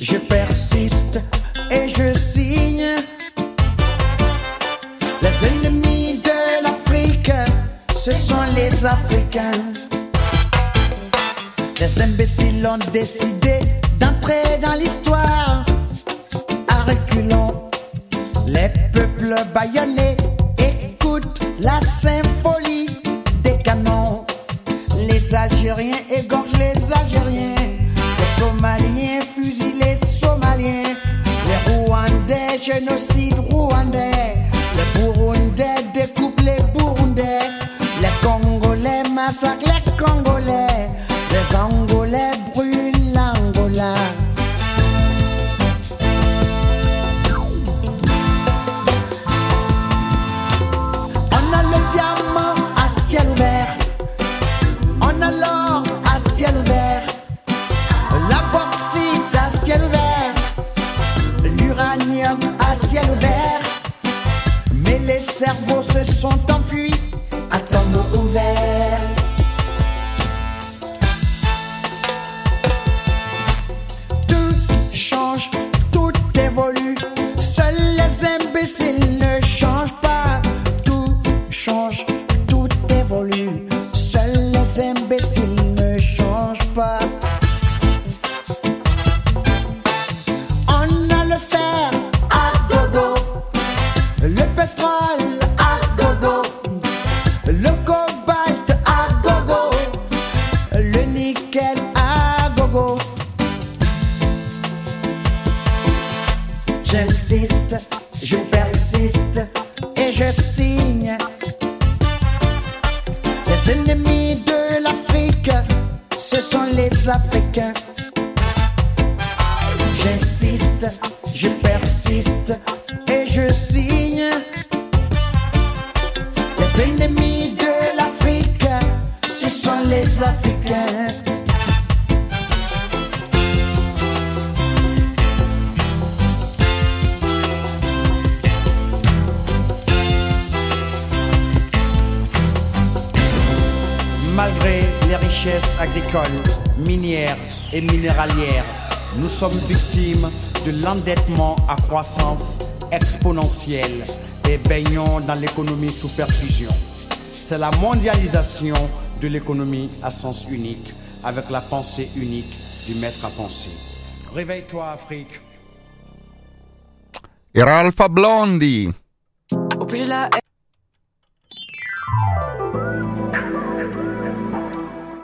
Je persiste et je signe. Les ennemis de l'Afrique, ce sont les Africains. Les imbéciles ont décidé d'entrer dans l'histoire. À reculons, les peuples baïonnés écoutent la symphonie des canons. Les Algériens égorgent les Algériens. Somaliens fusillent les Somaliens. Les Rwandais génocide rwandais. Les Burundais découpent les Burundais. Les Congolais massacrent les Congolais. Les Angolais brûlent l'Angola. À ciel ouvert. Mais les cerveaux se sont enfuis à tombeau ouvert. Tout change, tout évolue. Seuls les imbéciles cobalt à gogo, le nickel à gogo. J'insiste, je persiste et je signe. Les ennemis de l'Afrique, ce sont les Africains. J'insiste, je persiste et je signe. Les ennemis Malgré les richesses agricoles, minières et minéralières, nous sommes victimes de l'endettement à croissance exponentielle et baignons dans l'économie sous perfusion. C'est la mondialisation de l'économie à sens unique, avec la pensée unique du maître à penser. Réveille-toi, Afrique. Era Alfa Blondi.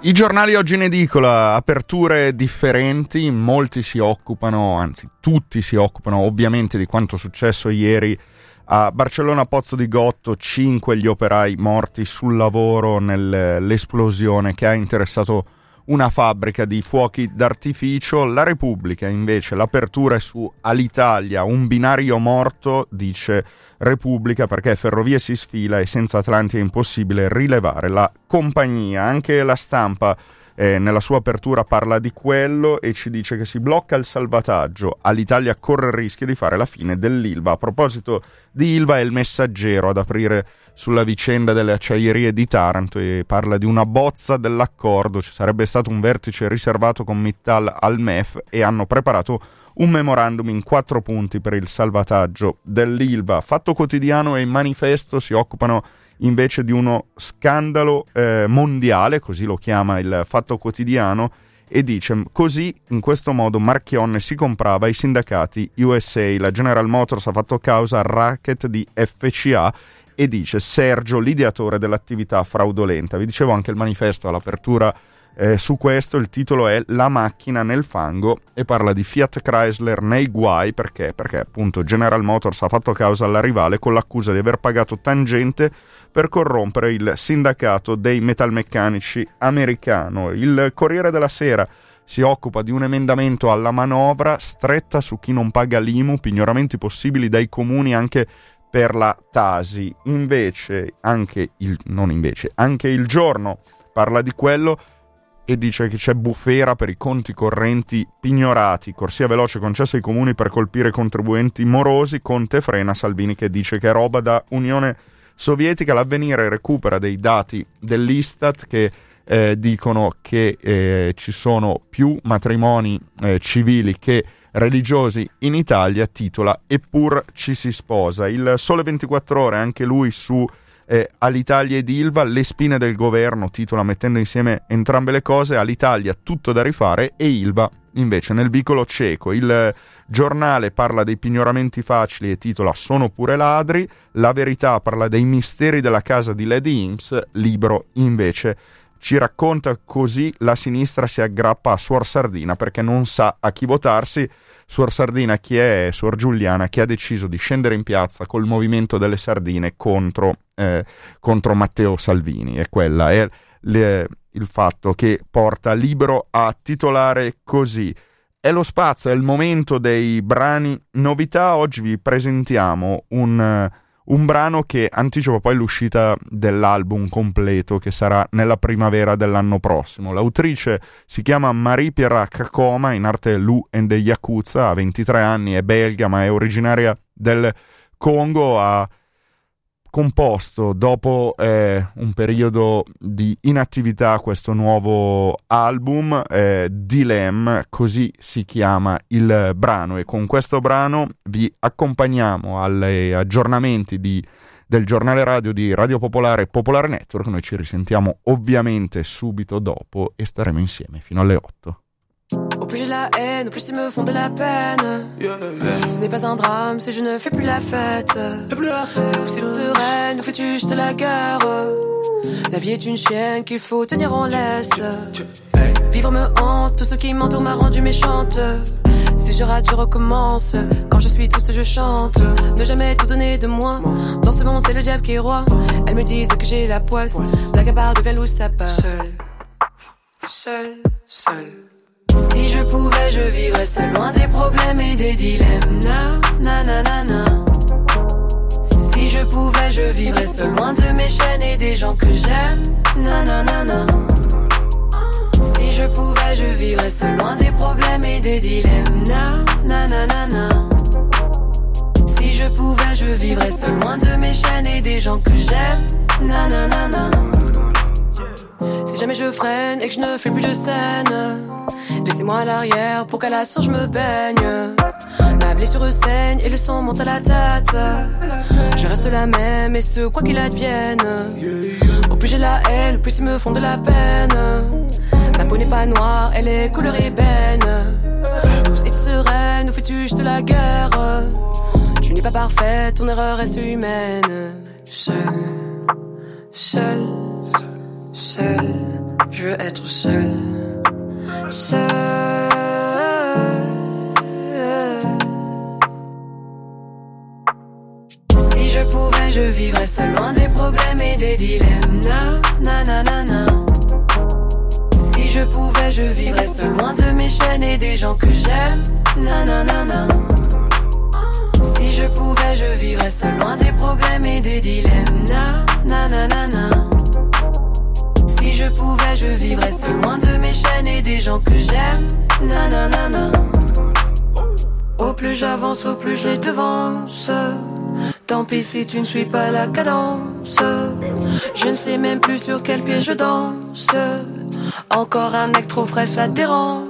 I giornali oggi in edicola, aperture differenti, molti si occupano, anzi tutti si occupano ovviamente di quanto successo ieri a Barcellona Pozzo di Gotto, 5 gli operai morti sul lavoro nell'esplosione che ha interessato una fabbrica di fuochi d'artificio. La Repubblica invece l'apertura è su Alitalia, un binario morto, dice Repubblica, perché Ferrovie si sfila e senza Atlanti è impossibile rilevare la compagnia. Anche la stampa eh, nella sua apertura parla di quello e ci dice che si blocca il salvataggio. All'Italia corre il rischio di fare la fine dell'Ilva. A proposito di Ilva è il messaggero ad aprire sulla vicenda delle acciaierie di Taranto e parla di una bozza dell'accordo. Ci sarebbe stato un vertice riservato con Mittal al MEF e hanno preparato un memorandum in quattro punti per il salvataggio dell'Ilva. Fatto quotidiano e manifesto si occupano invece di uno scandalo eh, mondiale, così lo chiama il Fatto Quotidiano, e dice così in questo modo Marchionne si comprava i sindacati USA, la General Motors ha fatto causa al racket di FCA e dice Sergio l'ideatore dell'attività fraudolenta. Vi dicevo anche il manifesto all'apertura eh, su questo, il titolo è La macchina nel fango e parla di Fiat Chrysler nei guai perché? Perché appunto General Motors ha fatto causa alla rivale con l'accusa di aver pagato tangente per corrompere il sindacato dei metalmeccanici americano. Il Corriere della Sera si occupa di un emendamento alla manovra stretta su chi non paga l'IMU, pignoramenti possibili dai comuni anche per la Tasi. Invece, anche il, non invece, anche il giorno parla di quello e dice che c'è bufera per i conti correnti pignorati, corsia veloce concessa ai comuni per colpire contribuenti morosi, Conte frena Salvini che dice che è roba da Unione Sovietica, l'avvenire recupera dei dati dell'Istat che eh, dicono che eh, ci sono più matrimoni eh, civili che religiosi in Italia, titola Eppur ci si sposa. Il Sole 24 ore, anche lui su eh, All'Italia ed Ilva, le spine del governo, titola mettendo insieme entrambe le cose, all'Italia tutto da rifare e Ilva invece nel vicolo cieco. Il giornale parla dei pignoramenti facili e titola Sono pure ladri, la verità parla dei misteri della casa di Lady Imps, libro invece ci racconta così la sinistra si aggrappa a Suor Sardina perché non sa a chi votarsi. Suor Sardina chi è? Suor Giuliana che ha deciso di scendere in piazza col movimento delle sardine contro, eh, contro Matteo Salvini e quella è le, il fatto che porta Libro a titolare così. È lo spazio, è il momento dei brani novità. Oggi vi presentiamo un un brano che anticipa poi l'uscita dell'album completo che sarà nella primavera dell'anno prossimo. L'autrice si chiama Marie Pierre Kakoma, in arte Lu and the Yakuza, ha 23 anni, è belga ma è originaria del Congo, ha composto dopo eh, un periodo di inattività questo nuovo album, eh, Dilem, così si chiama il brano e con questo brano vi accompagniamo agli aggiornamenti di, del giornale radio di Radio Popolare e Popolare Network, noi ci risentiamo ovviamente subito dopo e staremo insieme fino alle 8. Plus j'ai la haine, au plus ils me font de la peine. Ce n'est pas un drame si je ne fais plus la fête. Ou s'il serait, nous fais-tu juste la guerre? La vie est une chienne qu'il faut tenir en laisse. Vivre me hante, tout ce qui m'entoure m'a rendu méchante. Si je rate, je recommence. Quand je suis triste, je chante. Ne jamais tout donner de moi. Dans ce monde, c'est le diable qui est roi. Elles me disent que j'ai la poisse. La gabarre devient loup, ça part. Seul, seul, seul. Si je pouvais, je vivrais seul loin des problèmes et des dilemmes. Na, na, na, na, Si je pouvais, je vivrais seul loin de mes chaînes et des gens que j'aime. Na, na, na, na. Si je pouvais, je vivrais seul loin des problèmes et des dilemmes. Na, na, na, na, na. Si je pouvais, je vivrais seul loin de mes chaînes et des gens que j'aime. Na, na, na, na. Si jamais je freine et que je ne fais plus de scène, laissez-moi à l'arrière pour qu'à la source je me baigne. Ma blessure saigne et le sang monte à la tête. Je reste la même et ce quoi qu'il advienne. Au plus j'ai la haine, au plus ils me font de la peine. Ma peau n'est pas noire, elle est couleur ébène. Douce et sereine, nous fais-tu juste la guerre? Tu n'es pas parfaite, ton erreur reste humaine. Seul, seul seul, je veux être seul, seul. Si je pouvais, je vivrais seul loin des problèmes et des dilemmes. Na, na, na, na. Si je pouvais, je vivrais seul loin de mes chaînes et des gens que j'aime. Na, na, na, na. Si je pouvais, je vivrais seul loin des problèmes et des dilemmes. Na, na, na, na, na. Je pouvais, je vivrais seul loin de mes chaînes et des gens que j'aime. Nanana. Au plus j'avance, au plus je les devance. Tant pis si tu ne suis pas la cadence. Je ne sais même plus sur quel pied je danse. Encore un acte trop frais, ça dérange.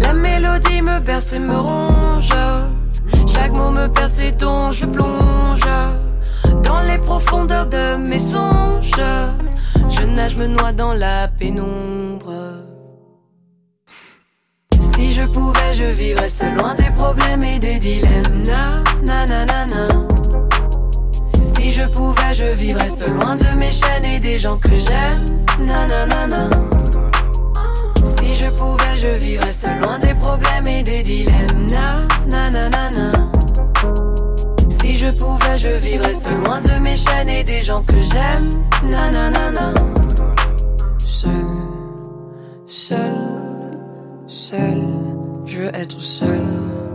La mélodie me berce et me ronge. Chaque mot me perce et dont je plonge dans les profondeurs de mes songes. Me noie dans la pénombre. Si je pouvais, je vivrais seul loin des problèmes et des dilemmes. Na, na, na, na. Si je pouvais, je vivrais seul loin de mes chaînes et des gens que j'aime. Na, na, na, na. Si je pouvais, je vivrais seul loin des problèmes et des dilemmes. Na, na, na, na, na. Si je pouvais, je vivrais seul loin de mes chaînes et des gens que j'aime. Na na na na seul, seul, je veux être seul.